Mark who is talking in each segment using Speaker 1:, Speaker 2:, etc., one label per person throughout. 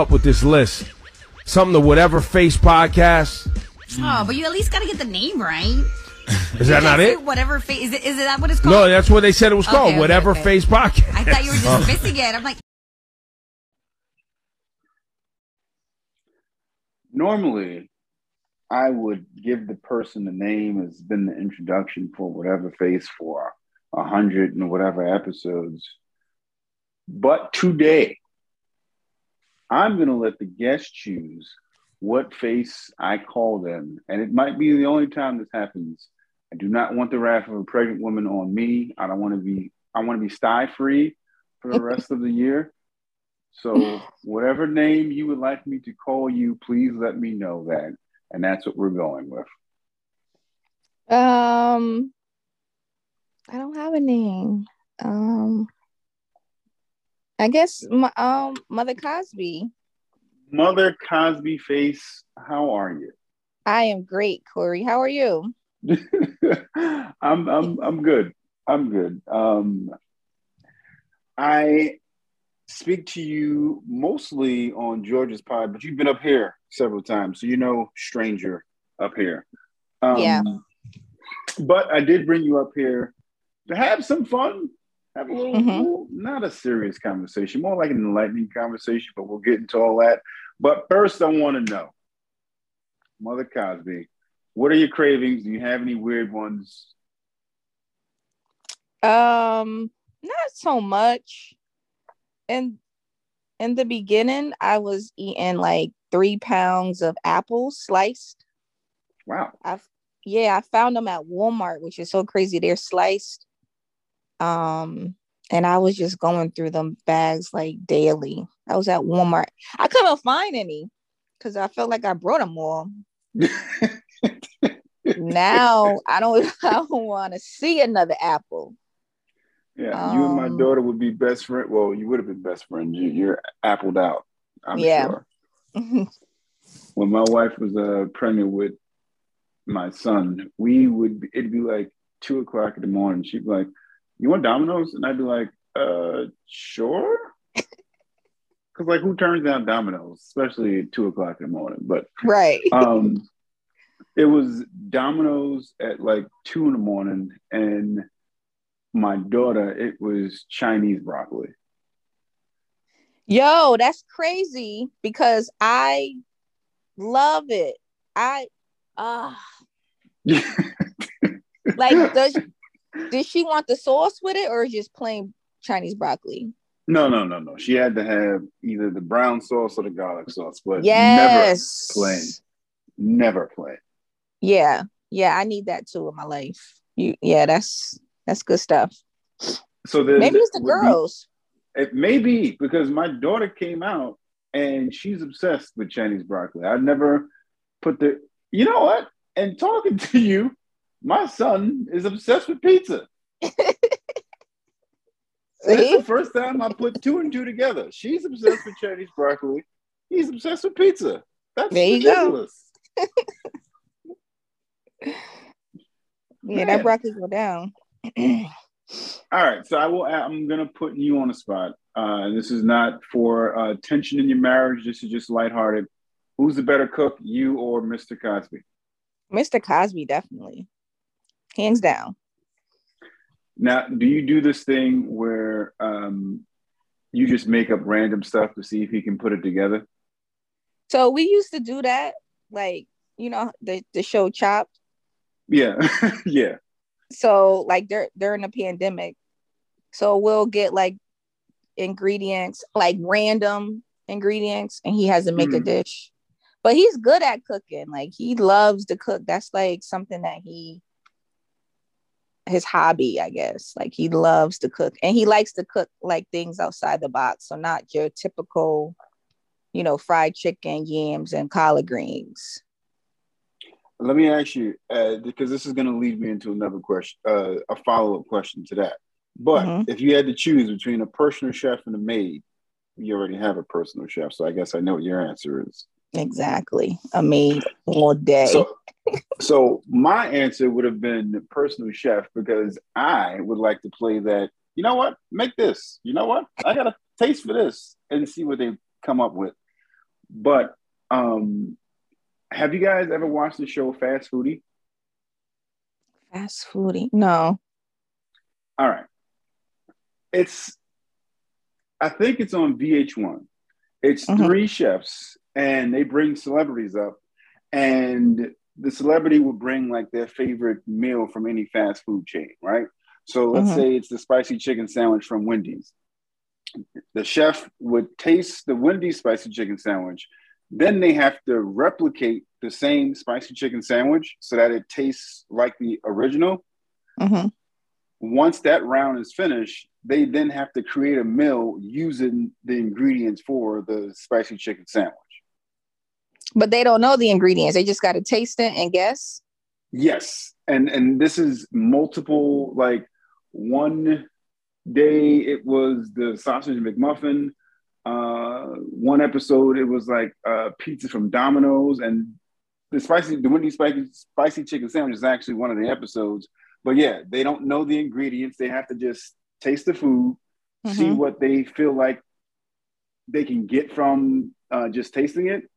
Speaker 1: up with this list. Something to whatever face podcast.
Speaker 2: Oh, but you at least got to get the name right.
Speaker 1: Is that not it?
Speaker 2: Whatever face is it? Is it that what it's called?
Speaker 1: No, that's what they said it was
Speaker 2: Okay,
Speaker 1: called.
Speaker 2: okay,
Speaker 1: whatever
Speaker 2: okay.
Speaker 1: face podcast.
Speaker 2: I thought you were just missing it. I'm like,
Speaker 3: Normally, I would give the person the name as been the introduction for whatever face for a hundred and whatever episodes. But today, I'm going to let the guest choose what face I call them. And it might be the only time this happens. I do not want the wrath of a pregnant woman on me. I don't want to be, I want to be sty free for the rest of the year. So, whatever name you would like me to call you, please let me know that. And that's what we're going with.
Speaker 4: Um, I don't have a name. Um, I guess um Mother Cosby.
Speaker 3: Mother Cosby face, how are you?
Speaker 4: I am great, Corey. How are you?
Speaker 3: I'm I'm I'm good. I'm good. Um, I speak to you mostly on George's pod, but you've been up here several times, so you know stranger up here. Um,
Speaker 4: Yeah.
Speaker 3: But I did bring you up here to have some fun, have a little,
Speaker 4: Mhm.
Speaker 3: little- not a serious conversation, more like an enlightening conversation. But we'll get into all that. But first, I want to know, Mother Cosby, what are your cravings? Do you have any weird ones?
Speaker 4: Um, not so much. And in the beginning, I was eating like three pounds of apples sliced.
Speaker 3: Wow.
Speaker 4: I yeah, I found them at Walmart, which is so crazy. They're sliced. Um, and I was just going through them bags like daily. I was at Walmart. I couldn't find any because I felt like I brought them all. now I don't I don't want to see another apple.
Speaker 3: Yeah, you and my
Speaker 4: Um,
Speaker 3: daughter would be best friend. Well, you would have been best friends. You, you're appled out. I'm
Speaker 4: Yeah.
Speaker 3: sure. When my wife was uh, pregnant with my son, we would. Be, it'd be like two o'clock in the morning. She'd be like, "You want Domino's?" And I'd be like, "Uh, sure." Because like, who turns down Domino's, especially at two o'clock in the morning? But
Speaker 4: right.
Speaker 3: um, it was Domino's at like two in the morning, and my daughter, it was Chinese broccoli.
Speaker 4: Yo, that's crazy because I love it. I uh like does did she want the sauce with it or just plain Chinese broccoli?
Speaker 3: no, no, no, no. She had to have either the brown sauce or the garlic sauce, but
Speaker 4: Yes.
Speaker 3: never plain. Never plain.
Speaker 4: Yeah. Yeah, I need that too in my life. You yeah, that's that's good stuff.
Speaker 3: So
Speaker 4: Maybe it's the
Speaker 3: would be-
Speaker 4: girls.
Speaker 3: It may be because my daughter came out and she's obsessed with Chinese broccoli. I never put the, you know what? And talking to you, my son is obsessed with pizza.
Speaker 4: See?
Speaker 3: the first time I put two and two together. She's obsessed with Chinese broccoli. He's obsessed with pizza. That's
Speaker 4: There you go. Yeah, that broccoli go down.
Speaker 3: All right, so I will. I'm gonna put you on the spot. Uh, this is not for uh, tension in your marriage. This is just lighthearted. Who's the better cook, you or Mr. Cosby?
Speaker 4: Mr. Cosby, definitely. Hands down.
Speaker 3: Now, do you do this thing where um, you just make up random stuff to see if he can put it together?
Speaker 4: So we used to do that, like, you know, the, the show Chopped.
Speaker 3: Yeah, yeah.
Speaker 4: so like dur- during the pandemic so we'll get like ingredients like random ingredients and he has to make a
Speaker 3: Mhm.
Speaker 4: dish but he's good at cooking like he loves to cook that's like something that he his hobby i guess like he loves to cook and he likes to cook like things outside the box so not your typical you know fried chicken yams and collard greens
Speaker 3: Let me ask you, uh, because this is going to lead me into another question, uh, a follow up question to that. But
Speaker 4: Mhm.
Speaker 3: if you had to choose between a personal chef and a maid, you already have a personal chef, so I guess I know what your answer is.
Speaker 4: Exactly a maid all day
Speaker 3: So, so my answer would have been personal chef because I would like to play that. You know what? Make this. You know what? I got a taste for this and see what they come up with. But um, have you guys ever watched the show Fast Foodie?
Speaker 4: Fast foodie. No.
Speaker 3: All right. It's, I think it's on VH1. It's
Speaker 4: Mhm.
Speaker 3: three chefs and they bring celebrities up, and the celebrity will bring like their favorite meal from any fast food chain, right? So let's
Speaker 4: Mhm.
Speaker 3: say it's the spicy chicken sandwich from Wendy's. The chef would taste the Wendy's spicy chicken sandwich. Then they have to replicate the same spicy chicken sandwich so that it tastes like the original
Speaker 4: hmm
Speaker 3: once that round is finished, they then have to create a meal using the ingredients for the spicy chicken sandwich.
Speaker 4: But they don't know the ingredients. They just got to taste it and guess.
Speaker 3: Yes, and and this is multiple. Like one day, it was the sausage McMuffin. Uh, one episode, it was like uh, pizza from Domino's, and the spicy, the Wendy's spicy spicy chicken sandwich is actually one of the episodes. But yeah, they don't know the ingredients. They have to just taste the food, see
Speaker 4: Mhm.
Speaker 3: what they feel like they can get from uh, just tasting it,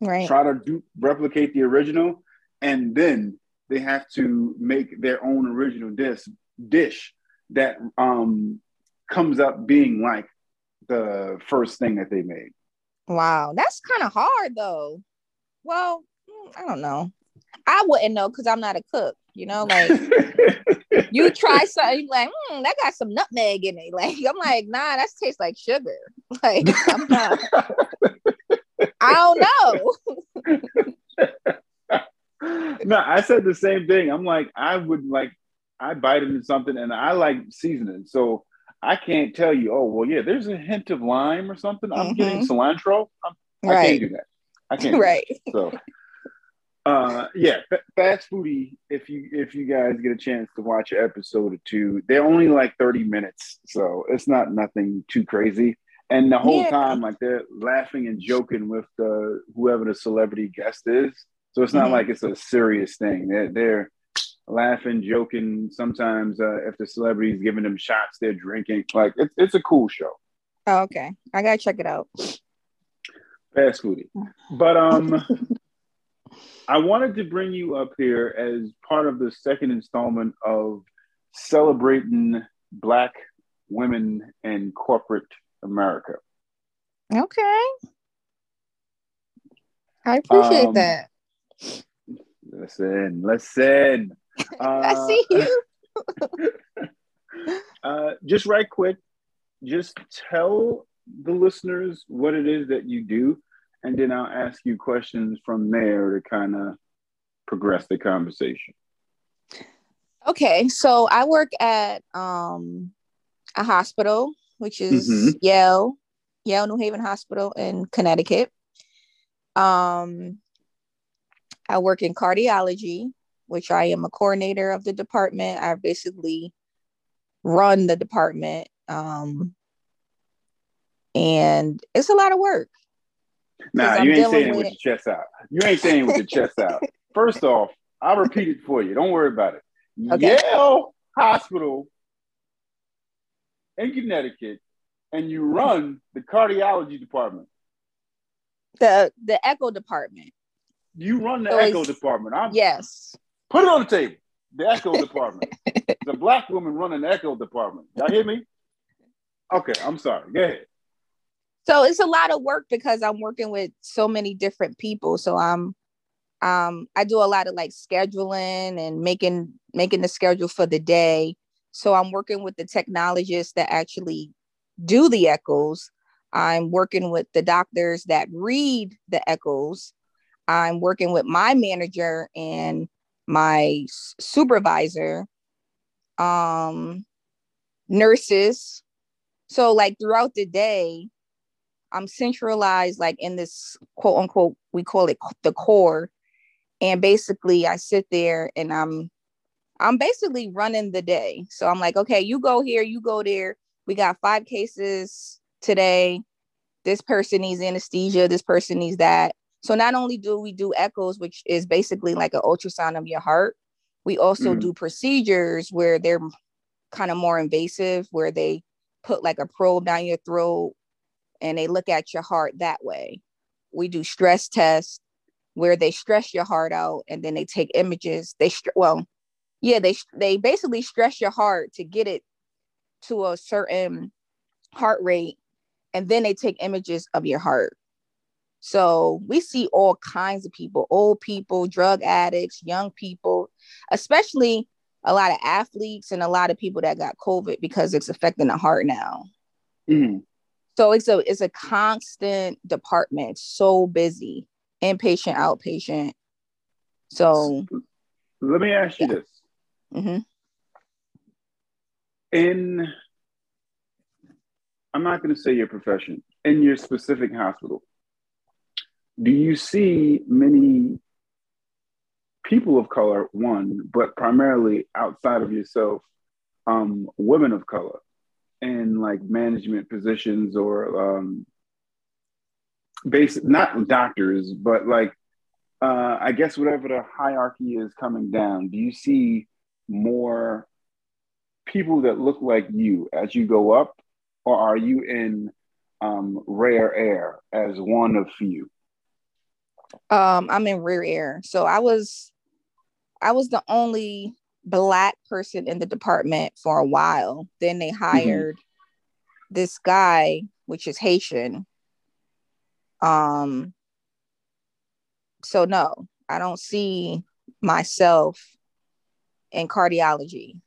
Speaker 4: Right.
Speaker 3: try to do, replicate the original, and then they have to make their own original dish dish that um, comes up being like the first thing that they made.
Speaker 4: Wow. That's kind of hard though. Well, mm, I don't know. I wouldn't know because I'm not a cook. You know, like you try something, like, mm, that got some nutmeg in it. Like, I'm like, nah, that tastes like sugar. Like, I'm not, I don't know.
Speaker 3: no, I said the same thing. I'm like, I would like, I bite into something and I like seasoning. So I can't tell you, oh, well, yeah, there's a hint of lime or something. I'm getting cilantro. I'm, I can't do that. I can't.
Speaker 4: Right.
Speaker 3: So, uh, yeah, fa- fast foodie. If you if you guys get a chance to watch an episode or two, they're only like 30 minutes, so it's not nothing too crazy. And the whole
Speaker 4: Yeah.
Speaker 3: time, like they're laughing and joking with the whoever the celebrity guest is. So it's not
Speaker 4: Mhm.
Speaker 3: like it's a serious thing. They're, they're laughing, joking. Sometimes uh, if the celebrity's giving them shots, they're drinking. Like it's it's a cool show.
Speaker 4: Oh, okay. I gotta check it out.
Speaker 3: fast foodie. But um, I wanted to bring you up here as part of the second installment of celebrating Black women and corporate America.
Speaker 4: Okay. I appreciate
Speaker 3: Um,
Speaker 4: that.
Speaker 3: Listen, listen.
Speaker 4: I
Speaker 3: Uh,
Speaker 4: see you.
Speaker 3: uh, just right quick, just tell the listeners what it is that you do, and then I'll ask you questions from there to kind of progress the conversation.
Speaker 4: Okay, so I work at um a hospital, which is
Speaker 3: Mhm.
Speaker 4: Yale, Yale New Haven Hospital in Connecticut. Um, I work in cardiology, which I am a coordinator of the department. I basically run the department. Um, and it's a lot of work.
Speaker 3: Nah, you ain't saying it
Speaker 4: with
Speaker 3: with
Speaker 4: it.
Speaker 3: your chest out. You ain't saying it with your chest out. First off, I'll repeat it for you. Don't worry about it.
Speaker 4: Okay.
Speaker 3: Yale Hospital in Connecticut, and you run the cardiology department.
Speaker 4: The the echo department.
Speaker 3: You run the
Speaker 4: So
Speaker 3: echo department. I'm
Speaker 4: Yes.
Speaker 3: put it on the table. The echo department. the black woman running the echo department. Y'all hear me? Okay, I'm sorry. Go ahead.
Speaker 4: so it's a lot of work because i'm working with so many different people so i'm um i do a lot of like scheduling and making making the schedule for the day so i'm working with the technologists that actually do the echoes. I'm working with the doctors that read the echoes. I'm working with my manager and my supervisor um nurses. So like throughout the day I'm centralized like in this quote unquote we call it the core. And basically I sit there and I'm I'm basically running the day. So I'm like, okay, you go here, you go there. We got five cases today. This person needs anesthesia, this person needs that. So not only do we do echoes, which is basically like an ultrasound of your heart, we also
Speaker 3: Mhm.
Speaker 4: do procedures where they're kind of more invasive, where they put like a probe down your throat and they look at your heart that way. we do stress tests where they stress your heart out and then they take images. They str- well, yeah, they they basically stress your heart to get it to a certain heart rate and then they take images of your heart. So we see all kinds of people, old people, drug addicts, young people, especially a lot of athletes and a lot of people that got COVID because it's affecting the heart now.
Speaker 3: Mhm.
Speaker 4: So it's a it's a constant department, so busy, inpatient, outpatient. So
Speaker 3: Let me ask you
Speaker 4: Yeah.
Speaker 3: this:
Speaker 4: mhm.
Speaker 3: in I'm not going to say your profession, in your specific hospital, do you see many people of color, one, but primarily outside of yourself, um, women of color in like management positions or um, basic, not doctors, but like, uh, I guess whatever the hierarchy is coming down, do you see more people that look like you as you go up, or are you in um, rare air as one of few?
Speaker 4: um I'm in rare air. So I was I was the only black person in the department for a while. Then they hired this guy, which is Haitian. Um so no, I don't see myself in cardiology.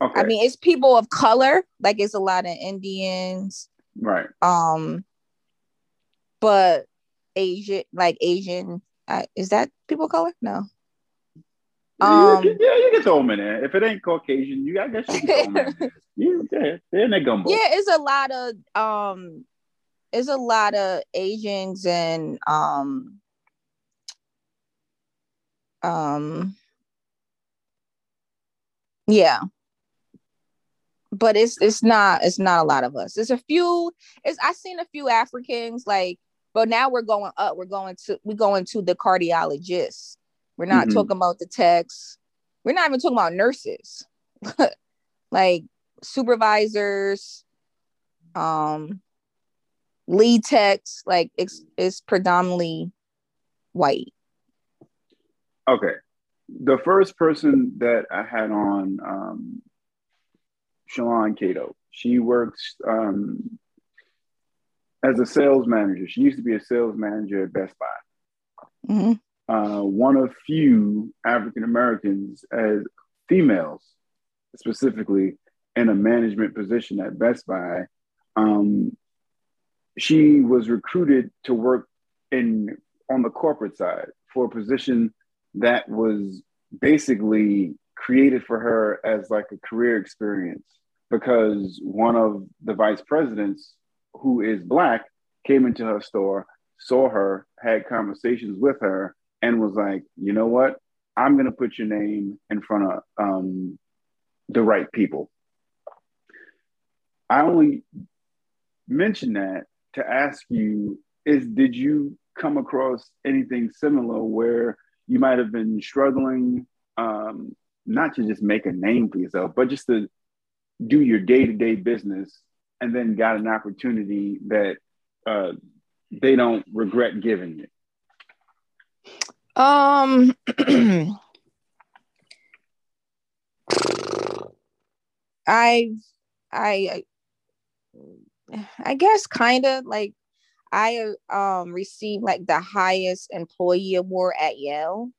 Speaker 3: Okay,
Speaker 4: I mean, it's people of color, like it's a lot of Indians,
Speaker 3: right.
Speaker 4: um, but Asian, like Asian, uh, is that people of color? No.
Speaker 3: yeah,
Speaker 4: Um,
Speaker 3: yeah, you can throw them in there. If it ain't Caucasian, you I guess you can throw them in. You, yeah, they're in that gumbo.
Speaker 4: yeah, it's a lot of um, it's a lot of Asians and um, um, yeah. But it's it's not it's not a lot of us. There's a few. It's i've seen a few Africans like, but now we're going up. We're going to we're going to the cardiologists. We're not
Speaker 3: Mhm.
Speaker 4: talking about the techs. We're not even talking about nurses. like supervisors, um, lead techs. Like it's it's predominantly white.
Speaker 3: Okay. The first person that I had on, um, Shalon Cato, she works um, as a sales manager. She used to be a sales manager at Best Buy.
Speaker 4: Mhm.
Speaker 3: Uh, one of few African Americans as females, specifically in a management position at Best Buy. Um, she was recruited to work in on the corporate side for a position that was basically created for her as like a career experience because one of the vice presidents who is black came into her store saw her had conversations with her and was like you know what? I'm going to put your name in front of um, the right people. I only mention that to ask you is did you come across anything similar where you might have been struggling um, not to just make a name for yourself but just to do your day-to-day business and then got an opportunity that uh, they don't regret giving you.
Speaker 4: Um, I, I, I guess kind of like I um received like the highest employee award at Yale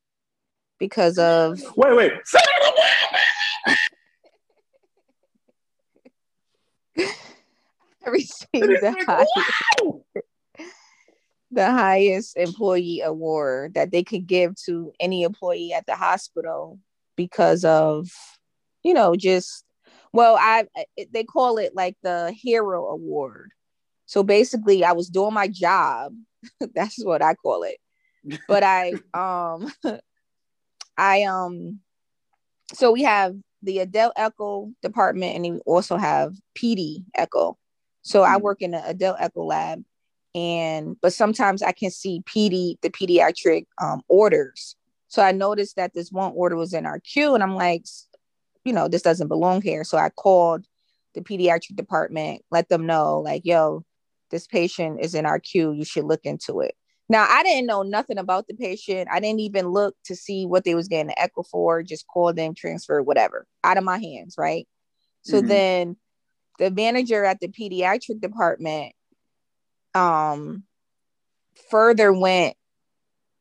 Speaker 4: because of
Speaker 3: wait wait say that again!
Speaker 4: I received the highest
Speaker 3: Wow!
Speaker 4: the highest employee award that they could give to any employee at the hospital because of you know just well i they call it like the hero award so basically i was doing my job that's what i call it but i um i um so we have the adult echo department and we also have pd echo so i
Speaker 3: Mhm.
Speaker 4: work in the adult echo lab and but sometimes I can see PD the pediatric um, orders. So I noticed that this one order was in our queue, and I'm like, you know, this doesn't belong here. So I called the pediatric department, let them know, like, yo, this patient is in our queue. You should look into it. Now, I didn't know nothing about the patient. I didn't even look to see what they was getting the echo for. Just call them, transfer, whatever, out of my hands, right? So
Speaker 3: Mhm.
Speaker 4: then the manager at the pediatric department um further went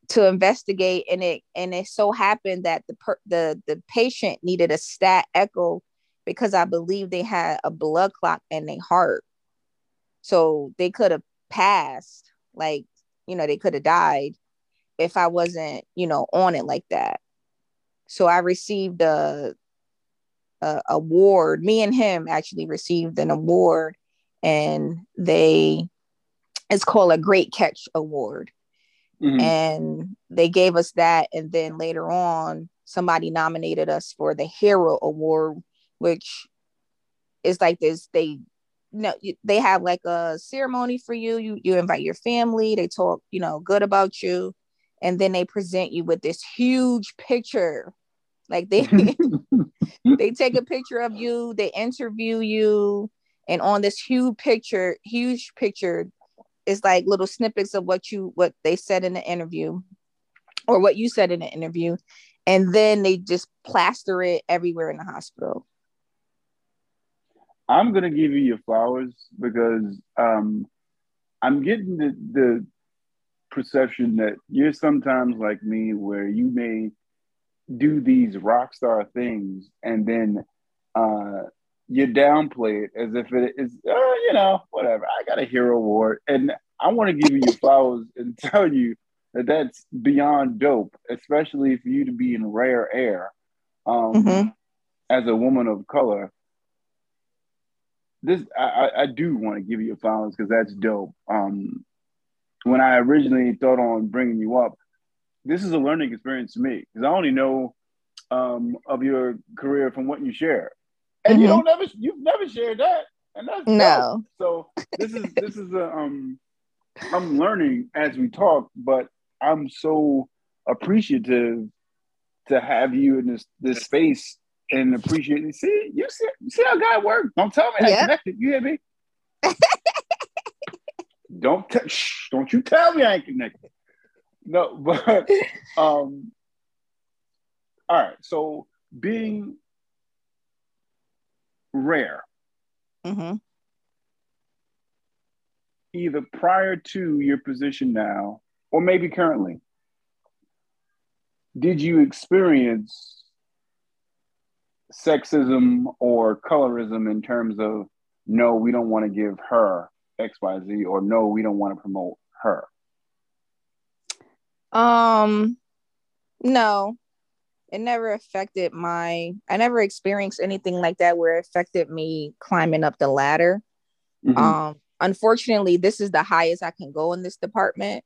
Speaker 4: to investigate and it and it so happened that the per, the the patient needed a stat echo because I believe they had a blood clot in their heart. So they could have passed, like, you know, they could have died if I wasn't, you know, on it like that. So I received a, a award. Me and him actually received an award, and they it's called a Great Catch Award
Speaker 3: Mhm.
Speaker 4: and they gave us that and then later on somebody nominated us for the hero award which is like this they you know you- they have like a ceremony for you. You you invite your family. They talk you know good about you. And then they present you with this huge picture. Like they they take a picture of you. They interview you. And on this huge picture huge picture is like little snippets of what you what they said in the interview or what you said in the interview. And then they just plaster it everywhere in the hospital
Speaker 3: I'm gonna give you your flowers because um, I'm getting the, the perception that you're sometimes like me, where you may do these rock star things and then uh, you downplay it as if it is, uh, you know, whatever. I got a hero award, and I want to give you your flowers and tell you that that's beyond dope, especially for you to be in rare air um,
Speaker 4: Mhm.
Speaker 3: as a woman of color this I, I- do want to give you your flowers because that's dope. Um, when I originally thought on bringing you up, this is a learning experience to me because I only know um, of your career from what you share, and you
Speaker 4: Mhm.
Speaker 3: don't never you've never shared that, and that's dope.
Speaker 4: no
Speaker 3: So this is this is a um, I'm learning as we talk, but I'm so appreciative to have you in this this space and appreciate it. See, you see, see how God works. Don't tell me I
Speaker 4: Yeah.
Speaker 3: connected. You hear me? don't t- shh, don't you tell me I ain't connected. No, but um, all right. So being rare,
Speaker 4: mm-hmm.
Speaker 3: either prior to your position now, or maybe currently, did you experience sexism or colorism in terms of no, we don't want to give her XYZ or no, we don't want to promote her?
Speaker 4: um no it never affected my i never experienced anything like that where it affected me climbing up the ladder
Speaker 3: Mhm.
Speaker 4: um unfortunately this is the highest i can go in this department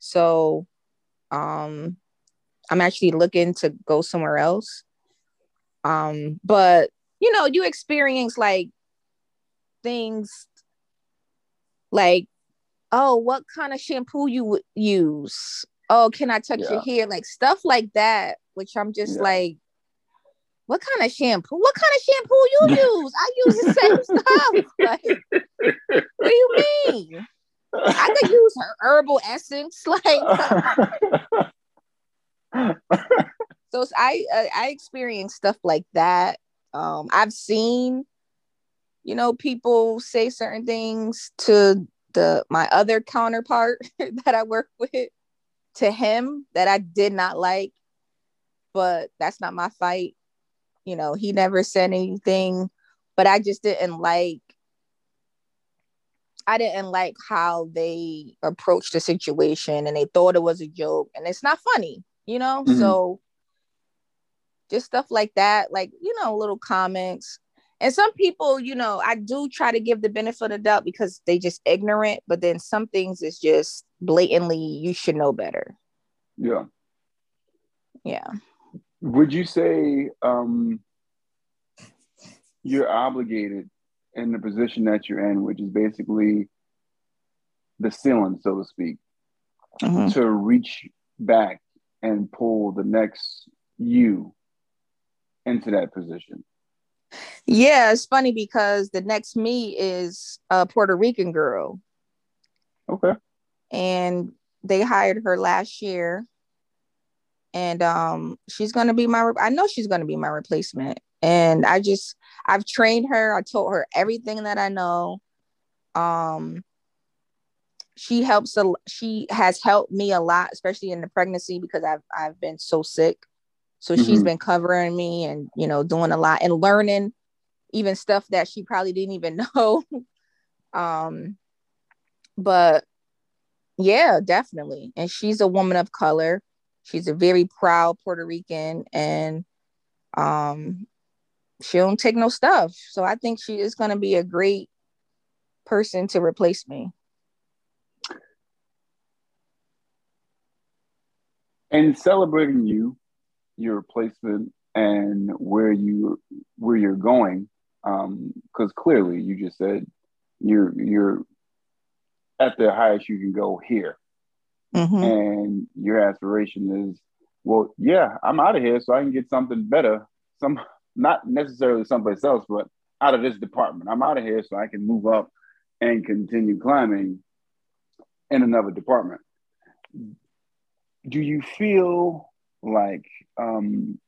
Speaker 4: so um i'm actually looking to go somewhere else um but you know you experience like things like oh what kind of shampoo you would use oh can i touch your hair like stuff like that which i'm just
Speaker 3: Yeah.
Speaker 4: like what kind of shampoo what kind of shampoo you use i use the same stuff like what do you mean? I could use her herbal essence. Like so I I experienced stuff like that. Um I've seen you know people say certain things to the my other counterpart that I work with to him that I did not like but that's not my fight. You know, he never said anything but I just didn't like I didn't like how they approached the situation and they thought it was a joke and it's not funny, you know?
Speaker 3: Mhm.
Speaker 4: So just stuff like that, like, you know, little comments. And some people, you know, I do try to give the benefit of the doubt because they just ignorant, but then some things is just blatantly you should know better.
Speaker 3: yeah.
Speaker 4: Yeah.
Speaker 3: Would you say um, you're obligated in the position that you're in, which is basically the ceiling, so to speak,
Speaker 4: Mhm.
Speaker 3: to reach back and pull the next you into that position?
Speaker 4: Yeah, it's funny because the next me is a Puerto Rican girl.
Speaker 3: Okay.
Speaker 4: and they hired her last year and um she's going to be my re- i know she's going to be my replacement and i just i've trained her i told her everything that i know um she helps a she has helped me a lot especially in the pregnancy because i've i've been so sick so she's
Speaker 3: Mhm.
Speaker 4: been covering me and you know doing a lot and learning even stuff that she probably didn't even know. Um but yeah definitely. And she's a woman of color. She's a very proud puerto rican and um she don't take no stuff. So i think she is going to be a great person to replace me.
Speaker 3: And celebrating you, your placement and where you where you're going, because clearly you just said you're you're at the highest you can go here,
Speaker 4: Mhm.
Speaker 3: and your aspiration is, well, yeah, I'm out of here, so I can get something better, some not necessarily someplace else, but out of this department. I'm out of here, so I can move up and continue climbing in another department. Do you feel like um,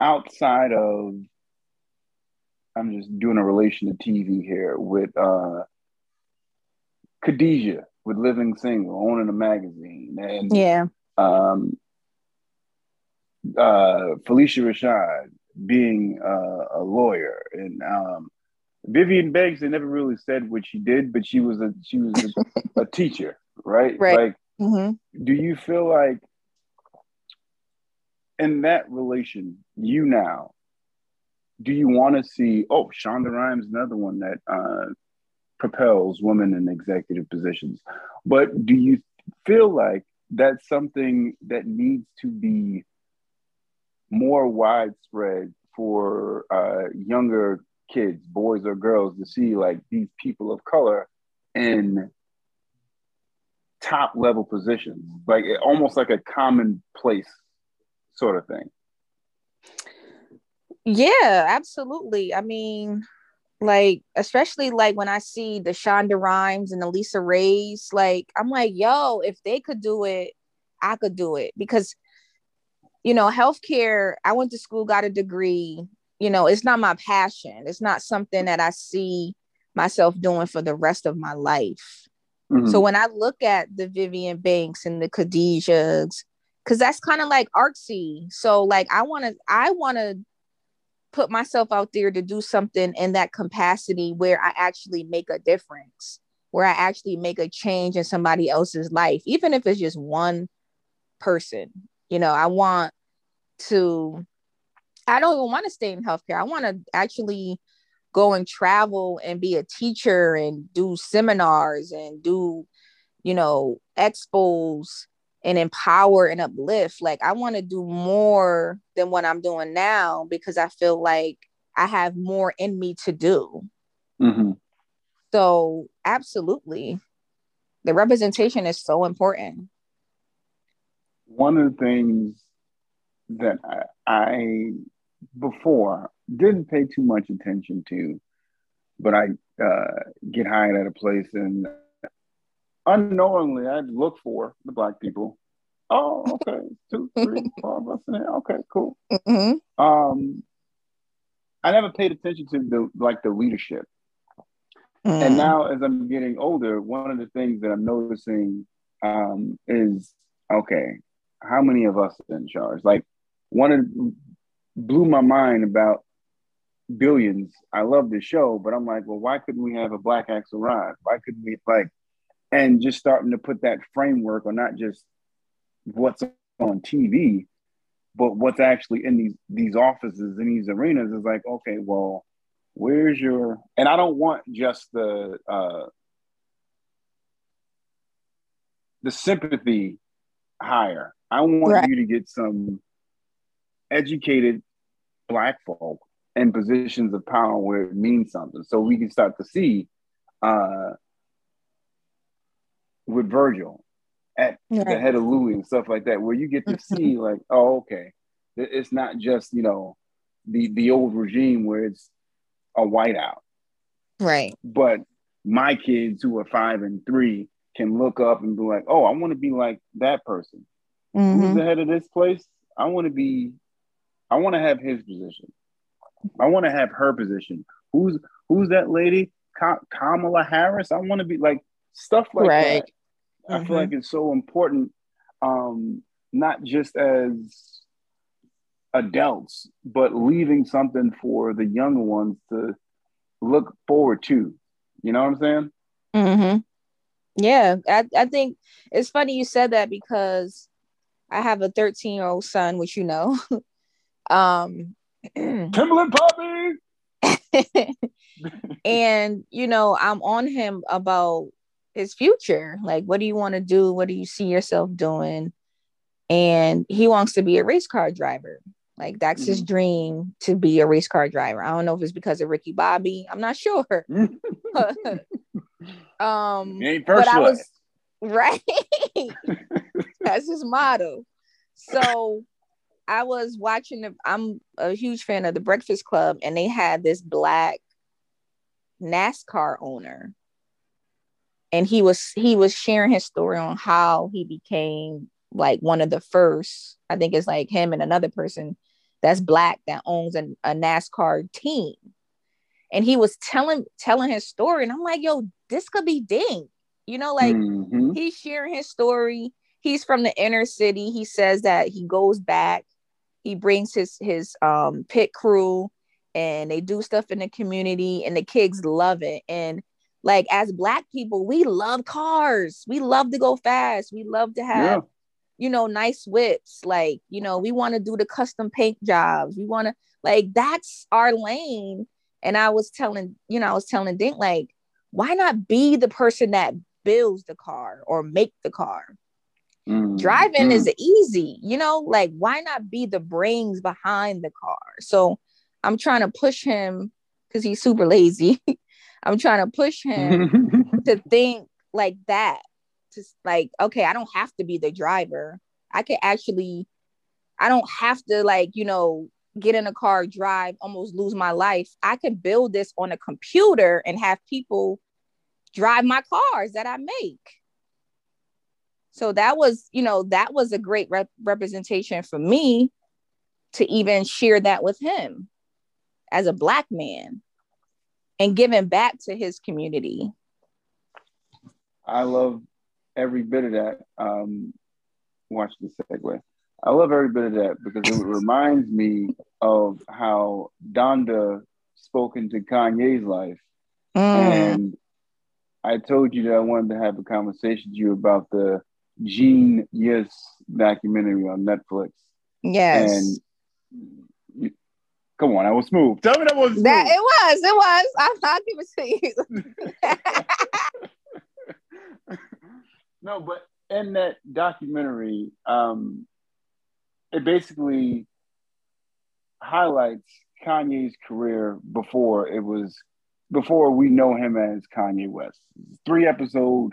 Speaker 3: outside of I'm just doing a relation to TV here with uh, Khadijah with Living Single, owning a magazine, and
Speaker 4: yeah
Speaker 3: um, uh, Phylicia Rashad being uh, a lawyer, and um, Vivian Banks. They never really said what she did, but she was a she was a, a teacher, right?
Speaker 4: Right.
Speaker 3: Like,
Speaker 4: hmm
Speaker 3: do you feel like in that relation, you now, do you want to see? Oh, Shonda Rhimes, another one that uh, propels women in executive positions. But do you feel like that's something that needs to be more widespread for uh, younger kids, boys or girls, to see like these people of color in top level positions, like almost like a commonplace sort of thing.
Speaker 4: Yeah, absolutely. I mean, like, especially like when I see the Shonda Rhimes and the Lisa Rays, like, I'm like, yo, if they could do it, I could do it. Because, you know, healthcare, I went to school, got a degree, you know, it's not my passion. It's not something that I see myself doing for the rest of my life.
Speaker 3: Mhm.
Speaker 4: So when I look at the Vivian Banks and the Khadijas, because that's kind of like artsy. So like I want to, I want to put myself out there to do something in that capacity where I actually make a difference, where I actually make a change in somebody else's life, even if it's just one person. You know, I want to. I don't even want to stay in healthcare. I want to actually go and travel and be a teacher and do seminars and do, you know, expos and empower and uplift. Like I want to do more than what I'm doing now because I feel like I have more in me to do.
Speaker 3: Mhm.
Speaker 4: So absolutely. The representation is so important.
Speaker 3: One of the things that I, I before didn't pay too much attention to, but I uh, get hired at a place and unknowingly I'd look for the black people. Oh, okay, two, three, four of us in there. Okay, cool.
Speaker 4: Mhm.
Speaker 3: Um, I never paid attention to the like the leadership. And
Speaker 4: Mm.
Speaker 3: now, as I'm getting older, one of the things that I'm noticing um, is okay, how many of us are in charge? Like, one of blew my mind about billions. I love the show, but I'm like, well, why couldn't we have a black Axelrod? Why couldn't we like, and just starting to put that framework on not just what's on TV, but what's actually in these these offices in these arenas is like, okay, well, where's your and I don't want just the uh the sympathy hire. I want
Speaker 4: Right.
Speaker 3: you to get some educated black folk in positions of power where it means something. So we can start to see uh with Virgil at the head of Louis and stuff like that, where you get to see like, oh, okay, it's not just you know the the old regime where it's a whiteout,
Speaker 4: Right.
Speaker 3: but my kids who are five and three can look up and be like, oh, I want to be like that person.
Speaker 4: Mhm.
Speaker 3: Who's the head of this place? I want to be, I want to have his position. I want to have her position. Who's who's that lady? Ka- Kamala Harris. I want to be like stuff like
Speaker 4: Right.
Speaker 3: that. I
Speaker 4: Mhm.
Speaker 3: feel like it's so important, um, not just as adults, but leaving something for the young ones to look forward to. You know what I'm saying?
Speaker 4: Mm-hmm. Yeah, I, I think it's funny you said that because I have a 13 year old son, which you know. um,
Speaker 3: Timberland Poppy.
Speaker 4: and you know, I'm on him about his future. Like, what do you want to do? What do you see yourself doing? And he wants to be a race car driver. Like that's his dream to be a race car driver. I don't know if it's because of Ricky Bobby. I'm not sure. um but I was right. That's his motto. So I was watching. The, I'm a huge fan of the Breakfast Club, and they had this black NASCAR owner, and he was he was sharing his story on how he became like one of the first. I think it's like him and another person that's black that owns an, a NASCAR team, and he was telling telling his story, and I'm like, yo, this could be ding You know, like
Speaker 3: Mhm.
Speaker 4: he's sharing his story. He's from the inner city. He says that he goes back. He brings his his um pit crew and they do stuff in the community and the kids love it. And like as black people, we love cars. We love to go fast. We love to have
Speaker 3: Yeah.
Speaker 4: you know, nice whips. Like, you know, we want to do the custom paint jobs. We want to like that's our lane. And I was telling, you know, I was telling Dink, like, why not be the person that builds the car or make the car?
Speaker 3: Mhm.
Speaker 4: Driving
Speaker 3: Mhm.
Speaker 4: is easy, you know, like why not be the brains behind the car? So I'm trying to push him because he's super lazy. I'm trying to push him to think like that to like okay i don't have to be the driver. I could actually i don't have to like you know get in a car drive almost lose my life. I could build this on a computer and have people drive my cars that i make. So that was you know that was a great rep- representation for me to even share that with him as a black man and giving back to his community
Speaker 3: I love every bit of that. Um, watch the segue. I love every bit of that because it reminds me of how Donda spoke into Kanye's life.
Speaker 4: Mm.
Speaker 3: And I told you that I wanted to have a conversation with you about the Jeen-Yuhs documentary on Netflix.
Speaker 4: yes
Speaker 3: And come on, I was smooth. Tell me that was smooth.
Speaker 4: That it was, it was. I, I'll give it to you.
Speaker 3: no, but in that documentary, um, it basically highlights Kanye's career before it was before we know him as Kanye West. Three episode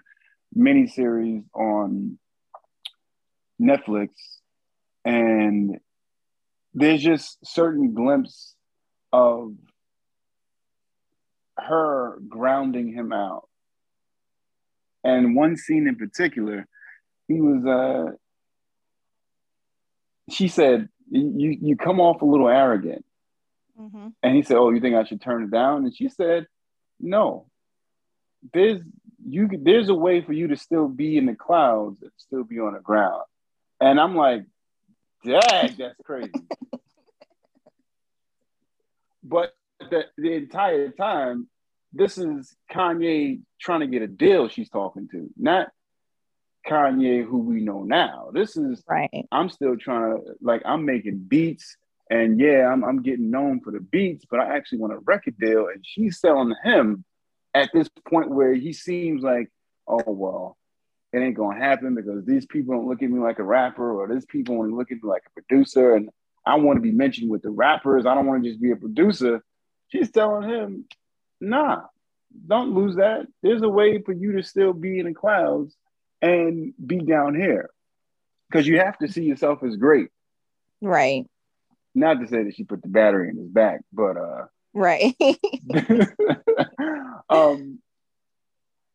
Speaker 3: miniseries on Netflix, and there's just certain glimpse of her grounding him out. And one scene in particular, he was uh she said, You you come off a little arrogant.
Speaker 4: Mhm.
Speaker 3: And he said, Oh, you think I should turn it down? And she said, No. There's you there's a way for you to still be in the clouds and still be on the ground. And I'm like, Dad, that's crazy. but the, the entire time, this is Kanye trying to get a deal she's talking to, not Kanye who we know now. This is
Speaker 4: Right.
Speaker 3: I'm still trying to like I'm making beats and yeah, I'm I'm getting known for the beats, but I actually want a record deal. And she's selling him at this point where he seems like, oh well, it ain't gonna happen because these people don't look at me like a rapper, or these people only look at me like a producer, and I want to be mentioned with the rappers. I don't want to just be a producer. She's telling him, nah, don't lose that. There's a way for you to still be in the clouds and be down here. Because you have to see yourself as great.
Speaker 4: Right.
Speaker 3: Not to say that she put the battery in his back, but uh
Speaker 4: Right.
Speaker 3: um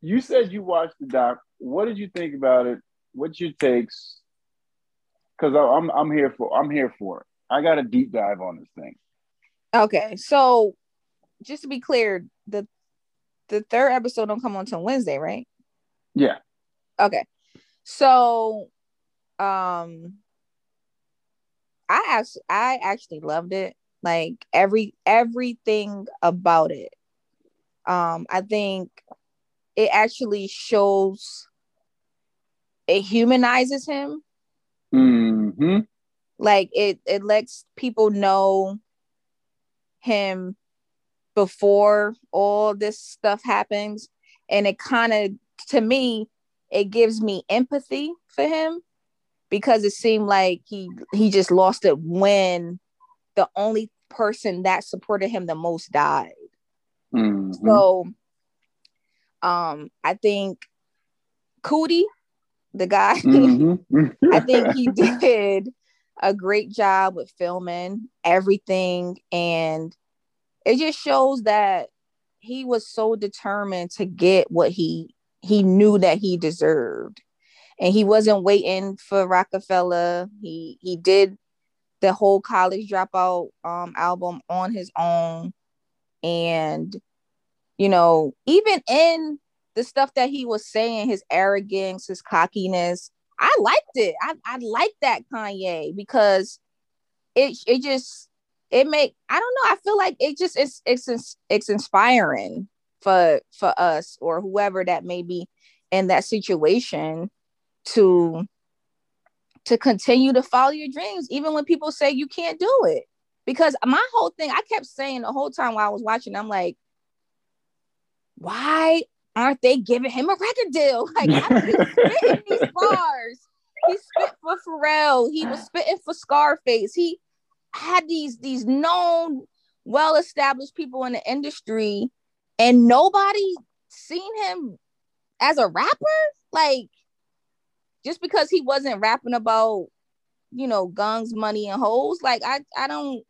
Speaker 3: you said you watched the doc. What did you think about it? What's your takes? Because I'm I'm here for I'm here for it. I got a deep dive on this thing.
Speaker 4: Okay, so just to be clear, the the third episode don't come on until Wednesday, right?
Speaker 3: Yeah.
Speaker 4: Okay. So um I actually I actually loved it. Like every everything about it. Um I think it actually shows it humanizes him.
Speaker 3: Mm-hmm.
Speaker 4: Like it it lets people know him before all this stuff happens and it kind of to me it gives me empathy for him because it seemed like he he just lost it when the only person that supported him the most died
Speaker 3: Mm-hmm.
Speaker 4: so um i think Coodie the guy
Speaker 3: Mhm.
Speaker 4: I think he did a great job with filming everything. And it just shows that he was so determined to get what he he knew that he deserved. And he wasn't waiting for Rockefeller. He he did the whole college dropout um album on his own. And you know, even in the stuff that he was saying, his arrogance, his cockiness, I liked it. I, I like that Kanye because it it just it make I don't know. I feel like it just it's it's it's inspiring for for us or whoever that may be in that situation to to continue to follow your dreams even when people say you can't do it. Because my whole thing, I kept saying the whole time while I was watching, I'm like, why aren't they giving him a record deal? Like I he's spitting these bars. He spit for Pharrell. He was spitting for Scarface. He had these these known, well-established people in the industry, and nobody seen him as a rapper. Like just because he wasn't rapping about, you know, guns, money, and hoes. Like I I don't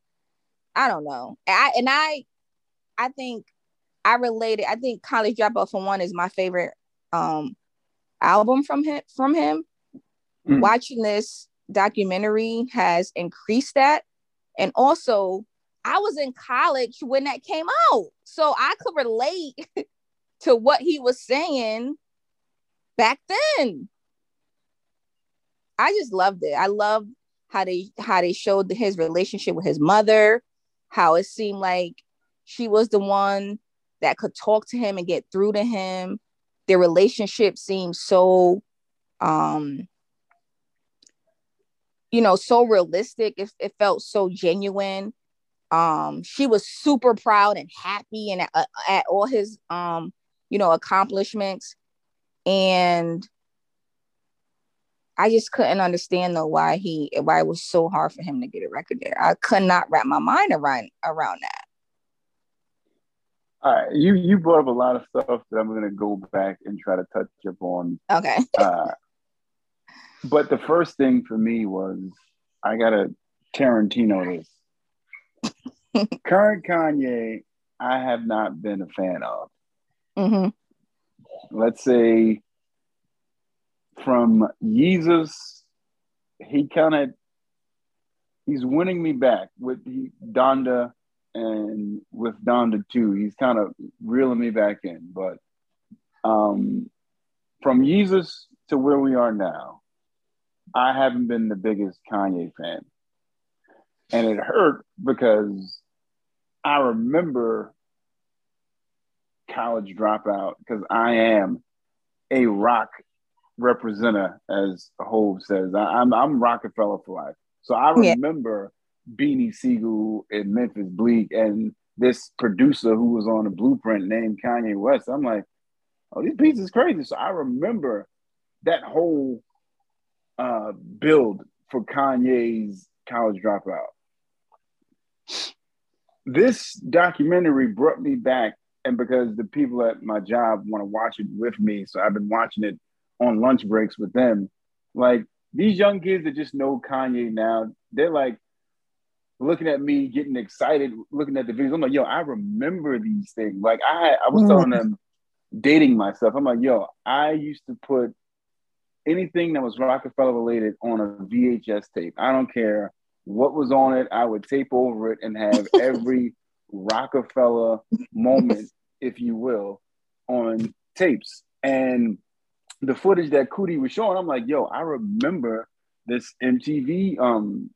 Speaker 4: I don't know. I and I I think I related. I think College Dropout for one is my favorite um album from him from him.
Speaker 3: Mm.
Speaker 4: Watching this documentary has increased that. And also, I was in college when that came out. So I could relate to what he was saying back then. I just loved it. I loved how they how they showed his relationship with his mother, how it seemed like she was the one that could talk to him and get through to him. Their relationship seemed so um you know so realistic it, it felt so genuine um she was super proud and happy and at, at all his um you know accomplishments and I just couldn't understand though why he why it was so hard for him to get a record there. I could not wrap my mind around around that.
Speaker 3: All right, you you brought up a lot of stuff that I'm gonna go back and try to touch upon.
Speaker 4: Okay.
Speaker 3: Uh, but the first thing for me was I gotta Tarantino this. Current Kanye, I have not been a fan of.
Speaker 4: Mm-hmm.
Speaker 3: Let's say from Jesus, he kind of he's winning me back with he, Donda and with Donda too. He's kind of reeling me back in. But um, from Jesus to where we are now, I haven't been the biggest Kanye fan. And it hurt because I remember college dropout because I am a rock representative, as Hov says. I, am I'm Rockefeller for life. So I
Speaker 4: Yeah.
Speaker 3: Beanie Sigel and Memphis Bleek and this producer who was on the blueprint named Kanye West. I'm like, oh, these beats is crazy. So I remember that whole uh, build for Kanye's college dropout. This documentary brought me back, and because the people at my job want to watch it with me, so I've been watching it on lunch breaks with them. Like these young kids that just know Kanye now, they're like looking at me, getting excited, looking at the videos. I'm like, yo, I remember these things. Like I, I was telling them dating myself. I'm like, yo, I used to put anything that was Rockefeller related on a VHS tape. I don't care what was on it. I would tape over it and have every Rockefeller moment, if you will, on tapes. And the footage that Coodie was showing, I'm like, yo, I remember this MTV um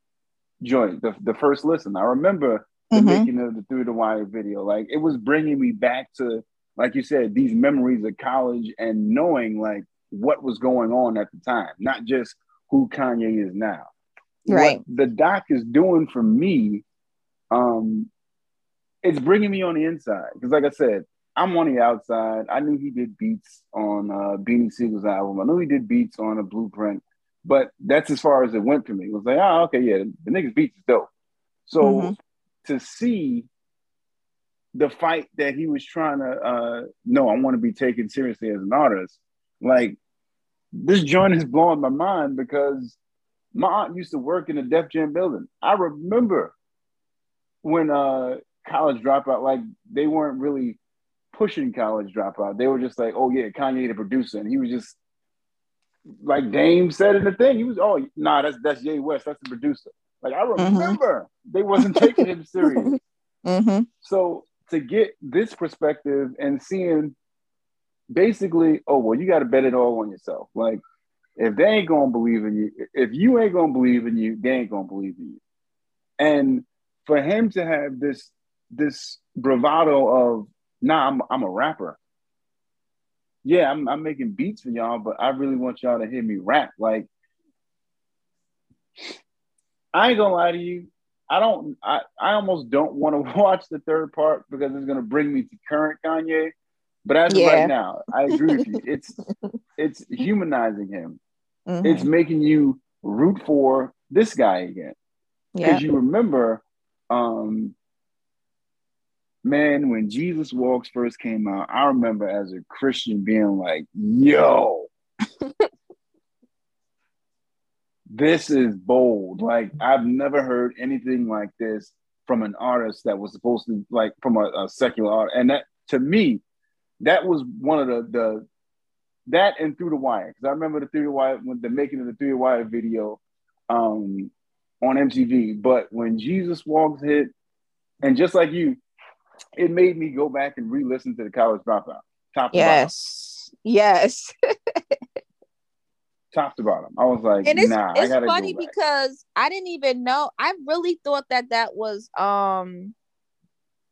Speaker 3: joint, the, the first listen. I remember the
Speaker 4: Mhm.
Speaker 3: making of the Through the Wire video. Like it was bringing me back to, like you said, these memories of college and knowing like what was going on at the time, not just who Kanye is now.
Speaker 4: Right.
Speaker 3: What the doc is doing for me, um, it's bringing me on the inside. Because, like I said, I'm on the outside. I knew he did beats on uh, Beanie Sigel's album. I knew he did beats on a Blueprint, but that's as far as it went for me. It was like, oh, okay, yeah, the nigga's beats is dope. So
Speaker 4: Mhm.
Speaker 3: to see the fight that he was trying to, uh, no, I want to be taken seriously as an artist. Like this joint is blowing my mind because my aunt used to work in the Def Jam building. I remember when uh college dropout, like they weren't really pushing college dropout. They were just like, oh yeah, Kanye the producer, and he was just like Dame said in the thing. He was, oh nah, that's that's Jay West, that's the producer. Like I remember they wasn't taking him serious.
Speaker 4: Mm-hmm.
Speaker 3: So to get this perspective and seeing basically, oh well, you got to bet it all on yourself. Like if they ain't gonna believe in you, if you ain't gonna believe in you, they ain't gonna believe in you. And for him to have this this bravado of, nah, I'm I'm a rapper. Yeah, I'm I'm making beats for y'all, but I really want y'all to hear me rap. Like, I ain't gonna lie to you. I don't. I, I almost don't want to watch the third part because it's gonna bring me to current Kanye. But as of right now, I agree with you. It's it's humanizing him.
Speaker 4: Mhm.
Speaker 3: It's making you root for this guy again because
Speaker 4: Yeah.
Speaker 3: you remember, um, man, when Jesus Walks first came out. I remember as a Christian being like, "Yo." This is bold. Like I've never heard anything like this from an artist that was supposed to like from a, a secular art. And that to me, that was one of the the that and through the wire because I remember the through the wire when the making of the through the wire video um on MTV. But when Jesus Walks hit, and just like you, it made me go back and re-listen to the College Dropout, top to bottom,
Speaker 4: Yes. Yes.
Speaker 3: top to bottom. I was like,
Speaker 4: and it's
Speaker 3: nah, I
Speaker 4: funny
Speaker 3: go
Speaker 4: because I didn't even know. I really thought that that was um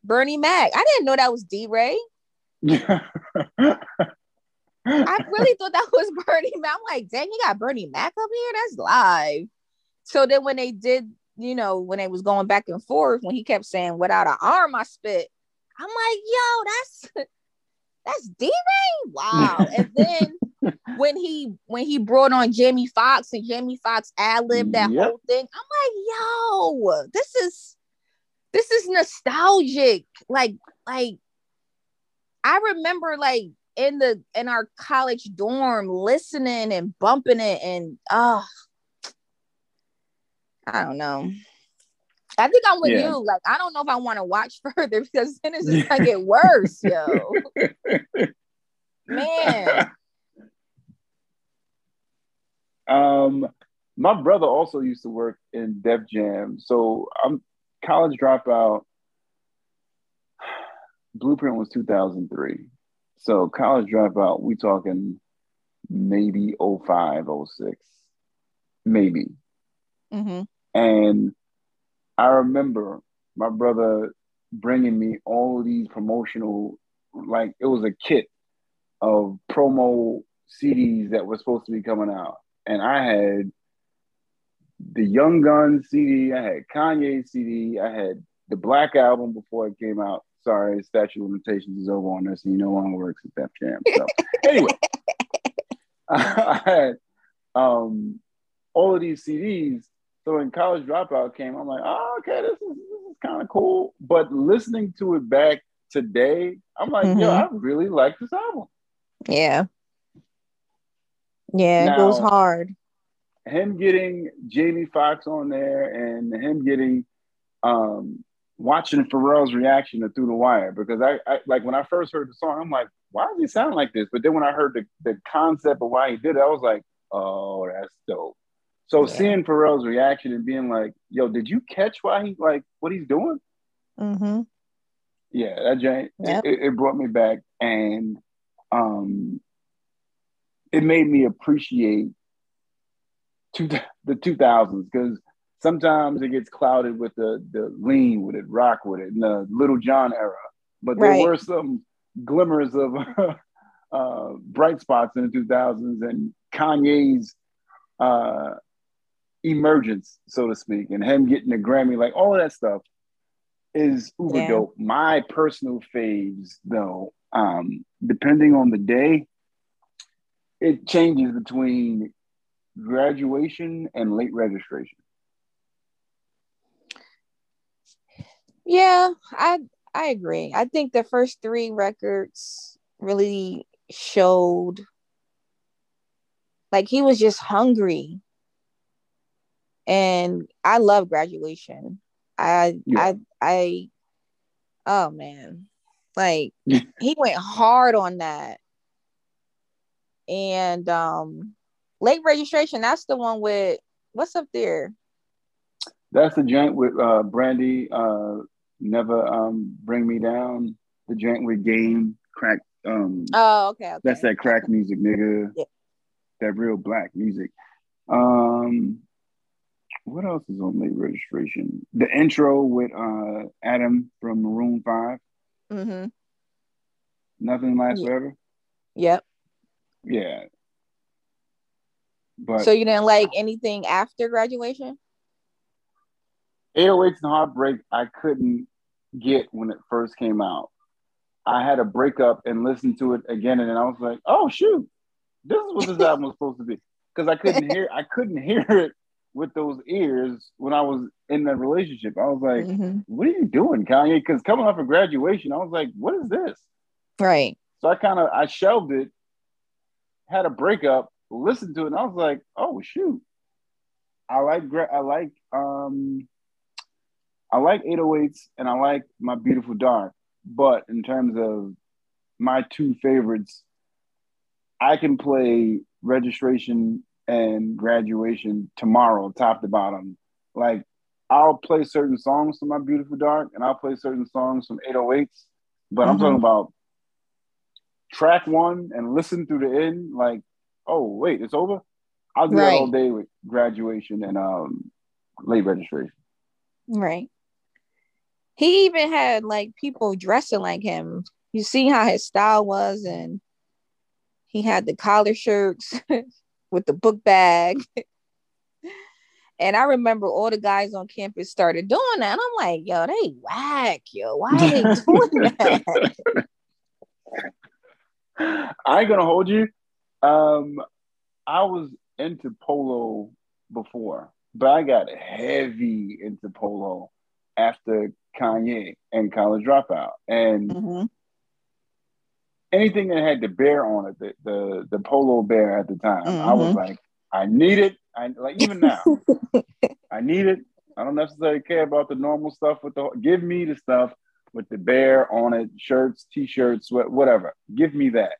Speaker 4: Bernie Mac. I didn't know that was DeRay. I really thought that was Bernie Mac. I'm like, dang, you got Bernie Mac up here. That's live. So then when they did, you know, when they was going back and forth, when he kept saying, "Without an arm, I spit," I'm like, yo, that's that's DeRay. Wow. And then when he when he brought on Jamie Foxx and Jamie Foxx ad lib that
Speaker 3: Yep.
Speaker 4: whole thing, I'm like, yo, this is this is nostalgic. Like, like I remember like in the in our college dorm listening and bumping it and uh I don't know. I think I'm with
Speaker 3: Yeah.
Speaker 4: you. Like, I don't know if I want to watch further because then it's just gonna get worse, yo. Man.
Speaker 3: Um, my brother also used to work in Def Jam, so I'm college dropout. Blueprint was 2003, so college dropout. We talking maybe 05, 06, maybe.
Speaker 4: hmm
Speaker 3: And I remember my brother bringing me all these promotional, like it was a kit of promo CDs that were supposed to be coming out. And I had the Young Guns CD, I had Kanye CD, I had the Black Album before it came out. Sorry, statute of limitations is over on this, and you know one works at Def Jam. So anyway, I had um, all of these CDs. So when College Dropout came, I'm like, oh, okay, this is this is kind of cool. But listening to it back today, I'm like, yo,
Speaker 4: Mhm.
Speaker 3: I really like this album.
Speaker 4: Yeah. Yeah, it goes hard.
Speaker 3: him getting Jamie Foxx on there and him getting um watching Pharrell's reaction to Through the Wire because I, I like when I first heard the song, I'm like, why does he sound like this? But then when I heard the, the concept of why he did it, I was like, oh, that's dope. So
Speaker 4: Yeah.
Speaker 3: seeing Pharrell's reaction and being like, yo, did you catch why he like what he's doing?
Speaker 4: Mm-hmm.
Speaker 3: Yeah, that giant
Speaker 4: Yep.
Speaker 3: it, it brought me back and um it made me appreciate two, the 2000s because sometimes it gets clouded with the the lean with it, rock with it, and the Lil Jon era. But there
Speaker 4: Right.
Speaker 3: were some glimmers of uh, bright spots in the 2000s and Kanye's uh, emergence, so to speak, and him getting the Grammy, like all of that stuff is uber
Speaker 4: Yeah.
Speaker 3: dope. My personal faves, though, um, depending on the day, it changes between graduation and late registration.
Speaker 4: Yeah, I I agree. I think the first three records really showed like he was just hungry. And I love graduation. I
Speaker 3: Yeah.
Speaker 4: I I oh man. Like he went hard on that. And um late registration, that's the one with what's up there?
Speaker 3: That's the joint with uh, Brandy. Uh, Never um, bring me down. The joint with Game Crack. Um,
Speaker 4: Oh, okay, okay.
Speaker 3: That's that crack music, nigga.
Speaker 4: Yeah.
Speaker 3: That real black music. Um, what else is on late registration? The intro with uh Adam from Maroon Five.
Speaker 4: Mm-hmm.
Speaker 3: Nothing lasts
Speaker 4: Yeah.
Speaker 3: forever.
Speaker 4: Yep.
Speaker 3: Yeah. But
Speaker 4: so you didn't like anything after graduation?
Speaker 3: 808s and Heartbreak, I couldn't get when it first came out. I had a breakup and listened to it again, and then I was like, "Oh shoot, this is what this album was supposed to be." Because I couldn't hear, I couldn't hear it with those ears when I was in that relationship. I was like,
Speaker 4: Mhm.
Speaker 3: "What are you doing, Kanye?" Because coming off of graduation, I was like, "What is this?"
Speaker 4: Right.
Speaker 3: So I kind of I shelved it, had a breakup, listened to it, and I was like, "Oh shoot, I like I like um I like 808s and I like My Beautiful Dark, but in terms of my two favorites, I can play Registration and Graduation tomorrow, top to bottom. Like I'll play certain songs from My Beautiful Dark, and I'll play certain songs from 808s, but I'm
Speaker 4: Mhm.
Speaker 3: talking about track one and listen through the end, like, oh wait, it's over. I'll do that all day with graduation and um late registration.
Speaker 4: Right. He even had like people dressing like him. You see how his style was, and he had the collar shirts with the book bag. and I remember all the guys on campus started doing that. And I'm like, yo, they whack, yo. Why are they doing that?
Speaker 3: I ain't gonna hold you. Um, I was into polo before, but I got heavy into polo after Kanye and College Dropout, and
Speaker 4: Mhm.
Speaker 3: Anything that had the bear on it, the the, the polo bear at the time, I was
Speaker 4: Mhm.
Speaker 3: like, I need it. I like even now, I need it. I don't necessarily care about the normal stuff with the. Give me the stuff with the bear on it, shirts, t-shirts, wha- whatever. Give me that.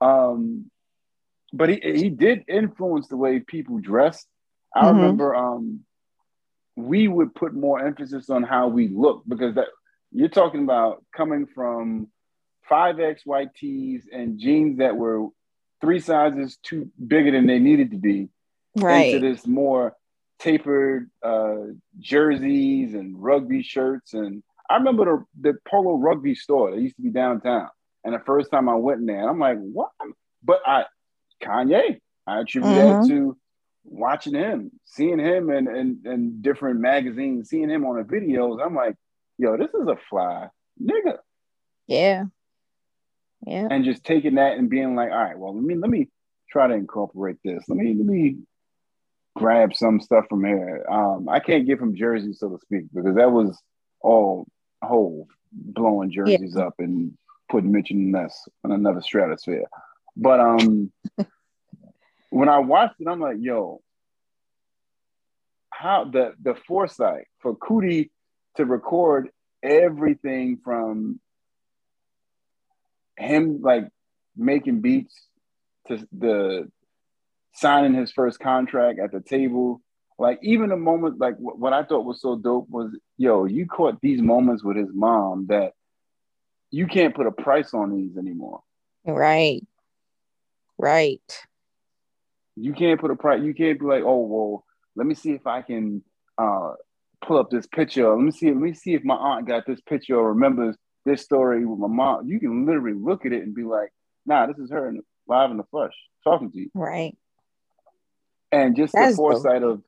Speaker 3: Um, but he he did influence the way people dressed. I
Speaker 4: Mhm.
Speaker 3: remember um, we would put more emphasis on how we look because that you're talking about coming from five X white tees and jeans that were three sizes too bigger than they needed to be
Speaker 4: Right.
Speaker 3: into this more tapered uh, jerseys and rugby shirts. And I remember the, the Polo Rugby store that used to be downtown. And the first time I went in there, I'm like, what? But I, Kanye, I attribute that
Speaker 4: Mhm.
Speaker 3: to watching him, seeing him in, in, in different magazines, seeing him on the videos. I'm like, yo, this is a fly nigga.
Speaker 4: Yeah. Yeah.
Speaker 3: and just taking that and being like, all right, well, let me let me try to incorporate this. Let me let me grab some stuff from here. Um, I can't get from Jersey, so to speak, because that was all whole blowing jerseys up and putting Mitchell and Ness on another stratosphere. But um, when I watched it, I'm like, yo, how the the foresight for Coodie to record everything from him like making beats to the signing his first contract at the table. Like even a moment like what, what I thought was so dope was yo, you caught these moments with his mom that you can't put a price on these anymore.
Speaker 4: Right. Right.
Speaker 3: You can't put a price. You can't be like, oh well, let me see if I can uh, pull up this picture. Let me see. Let me see if my aunt got this picture or remembers this story with my mom. You can literally look at it and be like, nah, this is her in, live in the flesh talking to you.
Speaker 4: Right.
Speaker 3: And just
Speaker 4: That's
Speaker 3: the foresight of,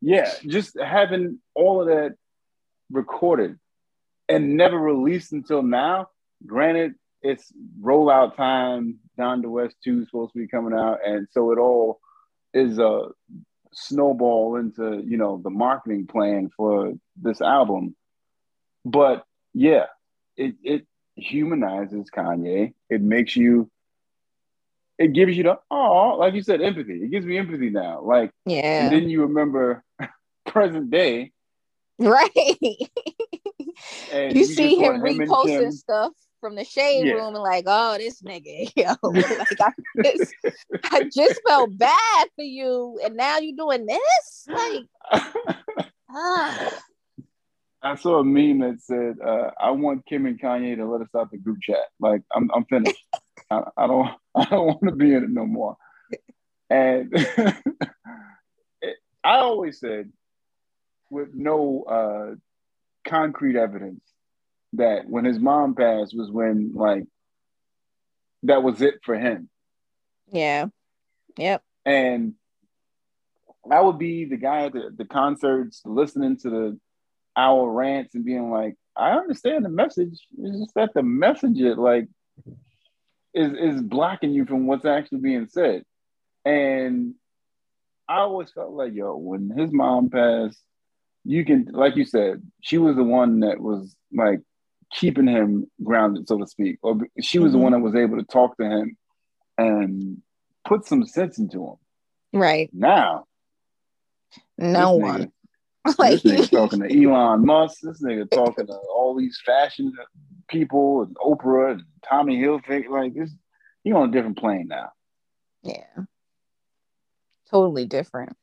Speaker 3: yeah, just having all of that recorded and never released until now. Granted, it's rollout time. Donda 2 is supposed to be coming out. And so it all is a snowball into, you know, the marketing plan for this album. But yeah, it, it humanizes Kanye. It makes you, it gives you the, oh, like you said, empathy. It gives me empathy now. Like,
Speaker 4: Yeah.
Speaker 3: and then you remember present day.
Speaker 4: right. You see him
Speaker 3: want and Kim-
Speaker 4: reposting stuff from the shade
Speaker 3: Yeah.
Speaker 4: room and like, oh, this nigga, yo, like I just, I just felt bad for you, and now you're doing this, like, ah,
Speaker 3: I saw a meme that said, uh, "I want Kim and Kanye to let us out the group chat. Like I'm, I'm finished. I, I don't, I don't want to be in it no more." And it- I always said, with no uh, concrete evidence, that when his mom passed was when like that was it for him.
Speaker 4: yeah, yep,
Speaker 3: And I would be the guy at the, the concerts listening to the hour rants and being like, I understand the message. It's just that the message it like is is blocking you from what's actually being said. And I always felt like, yo, when his mom passed, you can like you said, she was the one that was like keeping him grounded, so to speak. Or she was the
Speaker 4: Mhm.
Speaker 3: one that was able to talk to him and put some sense into him.
Speaker 4: right.
Speaker 3: Now,
Speaker 4: No one, like,
Speaker 3: this nigga talking to Elon Musk. This nigga talking to all these fashion people and Oprah and Tommy Hilfiger. Like this, he on a different plane now.
Speaker 4: yeah, totally different.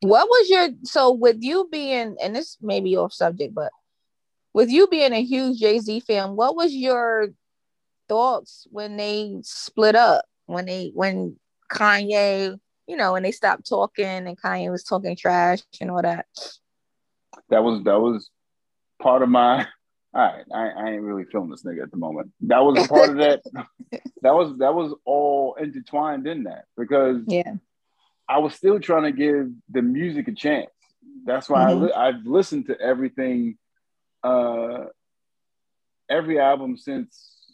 Speaker 4: What was your so with you being, and this may be off subject, but with you being a huge Jay Z fan, what was your thoughts when they split up? When they when Kanye, you know, when they stopped talking and Kanye was talking trash and all that.
Speaker 3: That was that was part of my. All right, I, I ain't really feeling this nigga at the moment. That was a part of that. That was that was all intertwined in that because
Speaker 4: Yeah.
Speaker 3: I was still trying to give the music a chance. That's why I li- I've listened to everything, uh, every album since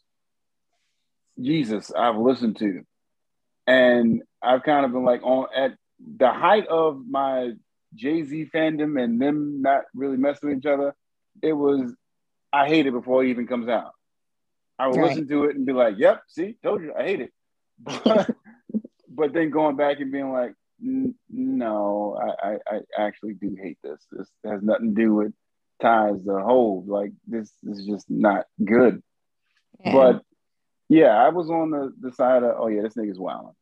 Speaker 3: Jesus I've listened to, and I've kind of been like on at the height of my Jay Z fandom and them not really messing with each other. It was I hate it before it even comes out. I would
Speaker 4: Right.
Speaker 3: listen to it and be like, "Yep, see, told you, I hate it." But, but then going back and being like, "No, I, I, I actually do hate this. This has nothing to do with ties the whole. Like this, this is just not good."
Speaker 4: Yeah.
Speaker 3: But yeah, I was on the, the side of, oh yeah, this nigga's wilding.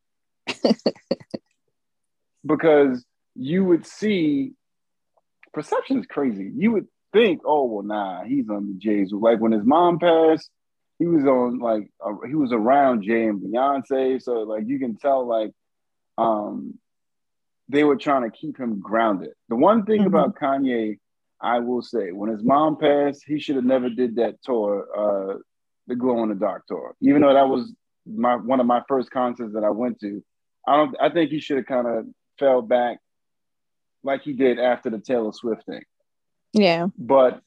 Speaker 3: Because you would see perception is crazy. You would think, oh well, nah, he's on the J's. Like when his mom passed, he was on like uh, he was around Jay and Beyonce, so like you can tell like um they were trying to keep him grounded. The one thing
Speaker 4: Mhm.
Speaker 3: about Kanye, I will say, when his mom passed, he should have never did that tour, uh, the Glow in the Dark tour. Even though that was my one of my first concerts that I went to, I don't. I think he should have kind of fell back like he did after the Taylor Swift thing.
Speaker 4: yeah.
Speaker 3: But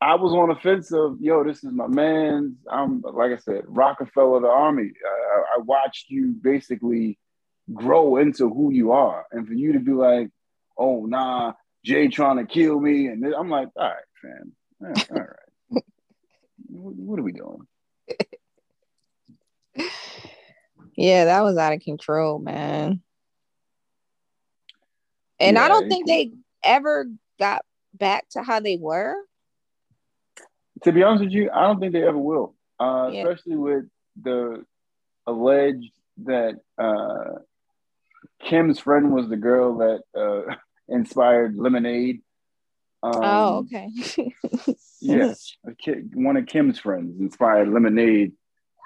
Speaker 3: I was on the fence of, yo, this is my man's. I'm like I said, Rockefeller the Army. I, I watched you basically grow into who you are, and for you to be like, oh nah, Jay trying to kill me, and I'm like, all right, fam, all right, all right. what, what are we doing?
Speaker 4: Yeah, that was out of control, man. And I don't think they ever got back to how they were.
Speaker 3: To be honest with you, I don't think they ever will. Uh,
Speaker 4: Yeah.
Speaker 3: Especially with the alleged that uh, Kim's friend was the girl that uh, inspired Lemonade. Um,
Speaker 4: oh, okay.
Speaker 3: yes, one of Kim's friends inspired Lemonade,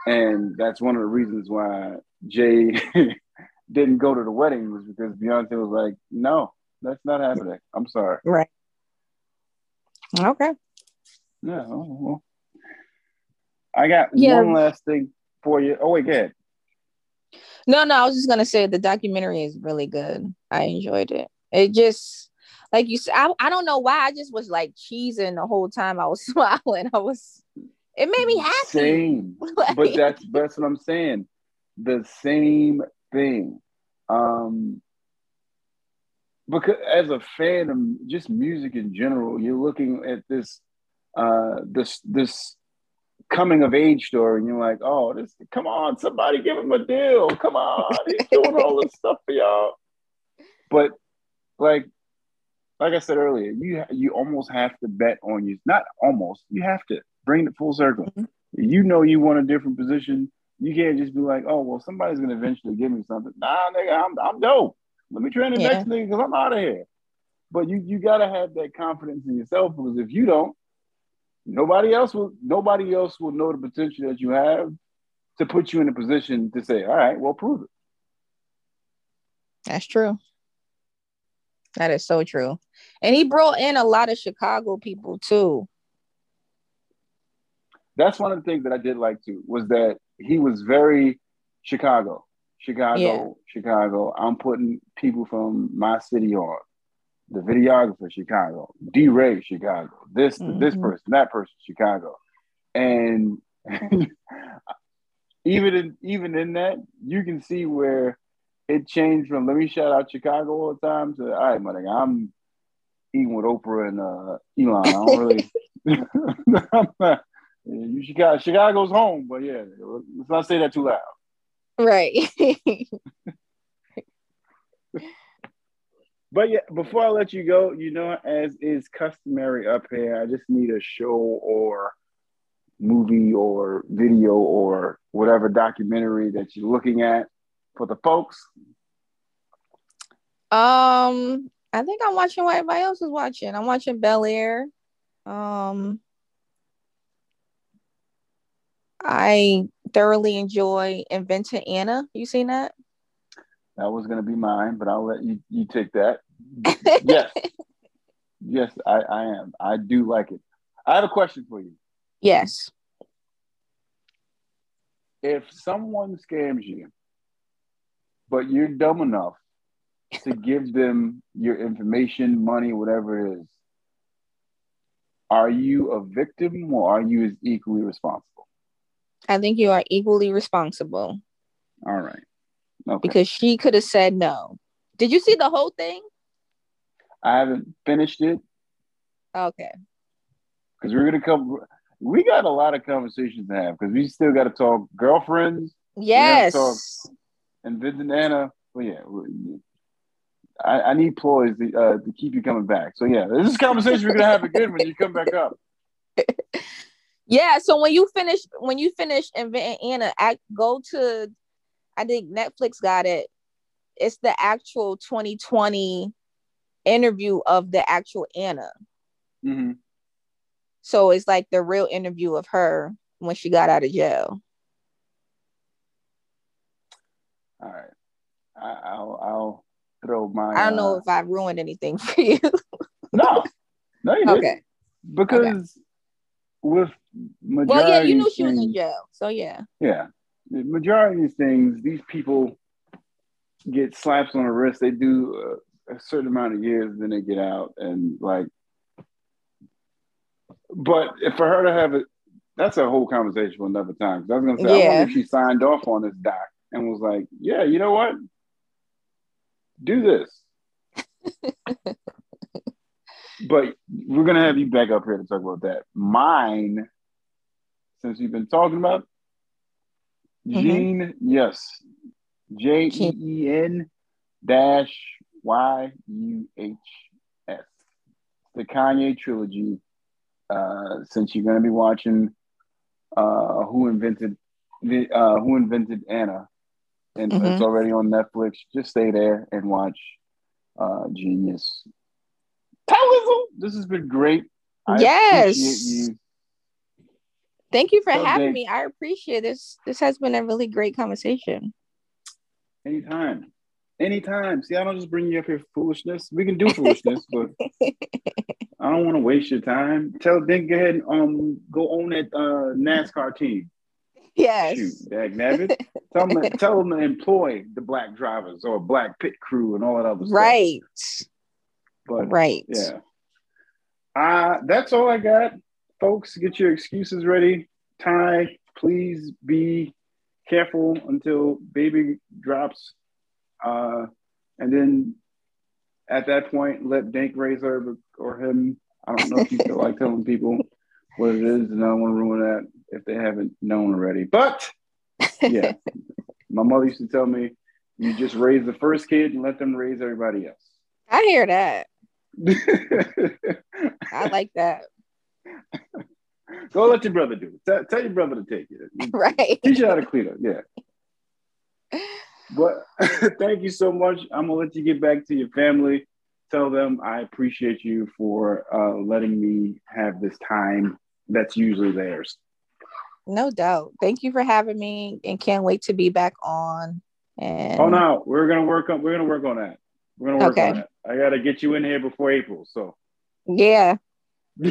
Speaker 3: and that's one of the reasons why Jay didn't go to the wedding was because Beyonce was like, "No, that's not happening. I'm sorry."
Speaker 4: Right. Okay.
Speaker 3: Yeah. Well. I got
Speaker 4: Yeah.
Speaker 3: one last thing for you. Oh wait, go ahead.
Speaker 4: No, no, I was just gonna say the documentary is really good. I enjoyed it. It just like you said, I, I don't know why I just was like cheesing the whole time I was smiling. I was it made me happy.
Speaker 3: Same,
Speaker 4: Like-
Speaker 3: but that's that's what I'm saying. The same thing. Um, because as a fan of just music in general, you're looking at this uh this this coming of age story and you're like, oh, this come on, somebody give him a deal. Come on, he's doing all this stuff for y'all. But like like I said earlier, you you almost have to bet on you. Not almost, you have to bring it full circle.
Speaker 4: Mhm.
Speaker 3: You know you want a different position. You can't just be like, oh well, somebody's gonna eventually give me something. Nah, nigga, I'm I'm dope. Let me train the
Speaker 4: Yeah.
Speaker 3: next nigga because I'm out of here. But you you gotta have that confidence in yourself because if you don't, nobody else will nobody else will know the potential that you have to put you in a position to say, all right, well, prove it.
Speaker 4: That's true. That is so true. And he brought in a lot of Chicago people too.
Speaker 3: That's one of the things that I did like too was that he was very Chicago, Chicago,
Speaker 4: Yeah.
Speaker 3: Chicago. I'm putting people from my city on. The videographer, Chicago. DeRay, Chicago. This, this
Speaker 4: Mhm.
Speaker 3: person, that person, Chicago. And even in even in that, you can see where it changed from let me shout out Chicago all the time to all right, my nigga, I'm eating with Oprah and uh, Elon. I don't really. I'm not- you Chicago, Chicago's home, but yeah, let's not say that too loud.
Speaker 4: Right.
Speaker 3: But yeah, before I let you go, you know, as is customary up here, I just need a show or movie or video or whatever documentary that you're looking at for the folks.
Speaker 4: um, I think I'm watching what everybody else is watching. I'm watching Bel Air. Um I thoroughly enjoy Inventing Anna. You seen that?
Speaker 3: That was gonna be mine, but I'll let you you take that. Yes. Yes, I, I am. I do like it. I have a question for you.
Speaker 4: yes.
Speaker 3: If someone scams you, but you're dumb enough to give them your information, money, whatever it is, are you a victim or are you as equally responsible?
Speaker 4: I think you are equally responsible
Speaker 3: All right. Okay.
Speaker 4: because she could have said no. Did you see the whole thing?
Speaker 3: I haven't finished it
Speaker 4: Okay.
Speaker 3: because we're gonna come. We got a lot of conversations to have because we still got to talk girlfriends
Speaker 4: Yes.
Speaker 3: talk. and Inventing Anna. Well, yeah, I, I need ploys to, uh, to keep you coming back. So yeah, this is a conversation we're gonna have again when you come back up.
Speaker 4: Yeah, so when you finish when you finish inventing Anna, act, go to I think Netflix got it. It's the actual 2020 interview of the actual Anna.
Speaker 3: hmm
Speaker 4: So it's like the real interview of her when she got out of jail.
Speaker 3: All right, I, I'll I'll throw my.
Speaker 4: I don't know
Speaker 3: uh,
Speaker 4: if I ruined anything for you.
Speaker 3: No, no, you didn't.
Speaker 4: okay.
Speaker 3: Because with majority
Speaker 4: Well, yeah, you knew she was in
Speaker 3: things-
Speaker 4: jail. So yeah.
Speaker 3: Yeah, the majority of these things, these people get slaps on the wrist. They do a, a certain amount of years, then they get out, and like. But for her to have it, that's a whole conversation for another time. 'Cause I was gonna say, I wonder if she signed off on this doc and was like, "Yeah, you know what? Do this." but we're gonna have you back up here to talk about that. Mine, since we've been talking about
Speaker 4: Mhm.
Speaker 3: Gene, yes, J E E N dash Y U H S, the Kanye trilogy. Uh, since you're gonna be watching, uh, Who Invented the uh, Who Invented Anna, and
Speaker 4: Mhm.
Speaker 3: it's already on Netflix. Just stay there and watch uh, Jeen-Yuhs. Taoism. This has been great. I
Speaker 4: Yes.
Speaker 3: appreciate you.
Speaker 4: Thank you for
Speaker 3: So
Speaker 4: having me. I appreciate this. This has been a really great conversation.
Speaker 3: Anytime. Anytime. See, I don't just bring you up here for foolishness. We can do foolishness, but I don't want to waste your time. Tell then go ahead and um go on that uh NASCAR team.
Speaker 4: yes.
Speaker 3: Shoot, dag nabbit. Tell them tell them to employ the black drivers or black pit crew and all that other stuff.
Speaker 4: Right.
Speaker 3: But
Speaker 4: Right.
Speaker 3: yeah. Uh that's all I got. Folks, get your excuses ready. Ty, please be careful until baby drops. Uh and then at that point let Dank Razor or him. I don't know if you feel like telling people what it is, and I don't want to ruin that if they haven't known already. But yeah. My mother used to tell me you just raise the first kid and let them raise everybody else.
Speaker 4: I hear that. I like that.
Speaker 3: Go let your brother do it. Tell, tell your brother to take it.
Speaker 4: Right.
Speaker 3: Teach you how to clean up. Yeah. But thank you so much. I'm gonna let you get back to your family. Tell them I appreciate you for uh, letting me have this time that's usually theirs.
Speaker 4: No doubt. Thank you for having me and can't wait to be back on. And
Speaker 3: Oh no, we're gonna work on we're gonna work on that. We're gonna work
Speaker 4: Okay.
Speaker 3: on it. I gotta get you in here before April. So
Speaker 4: yeah.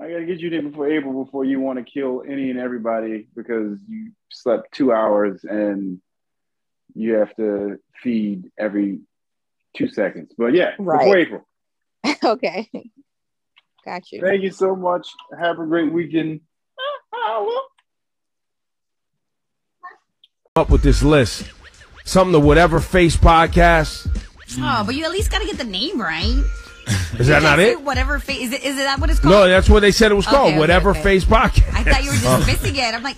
Speaker 3: I gotta get you there before April before you want to kill any and everybody because you slept two hours and you have to feed every two seconds. But yeah, before April.
Speaker 4: okay. Got you.
Speaker 3: Thank you so much. Have a great weekend.
Speaker 1: Up with this list. Something to whatever face podcast.
Speaker 2: Oh, but you at least got to get the name right.
Speaker 1: Is that not it?
Speaker 2: Whatever face is it? Is that what it's called?
Speaker 1: No, that's what they said it was called.
Speaker 2: Okay, okay,
Speaker 1: whatever
Speaker 2: okay.
Speaker 1: face podcast.
Speaker 2: I thought you were dismissing oh. it. I'm like.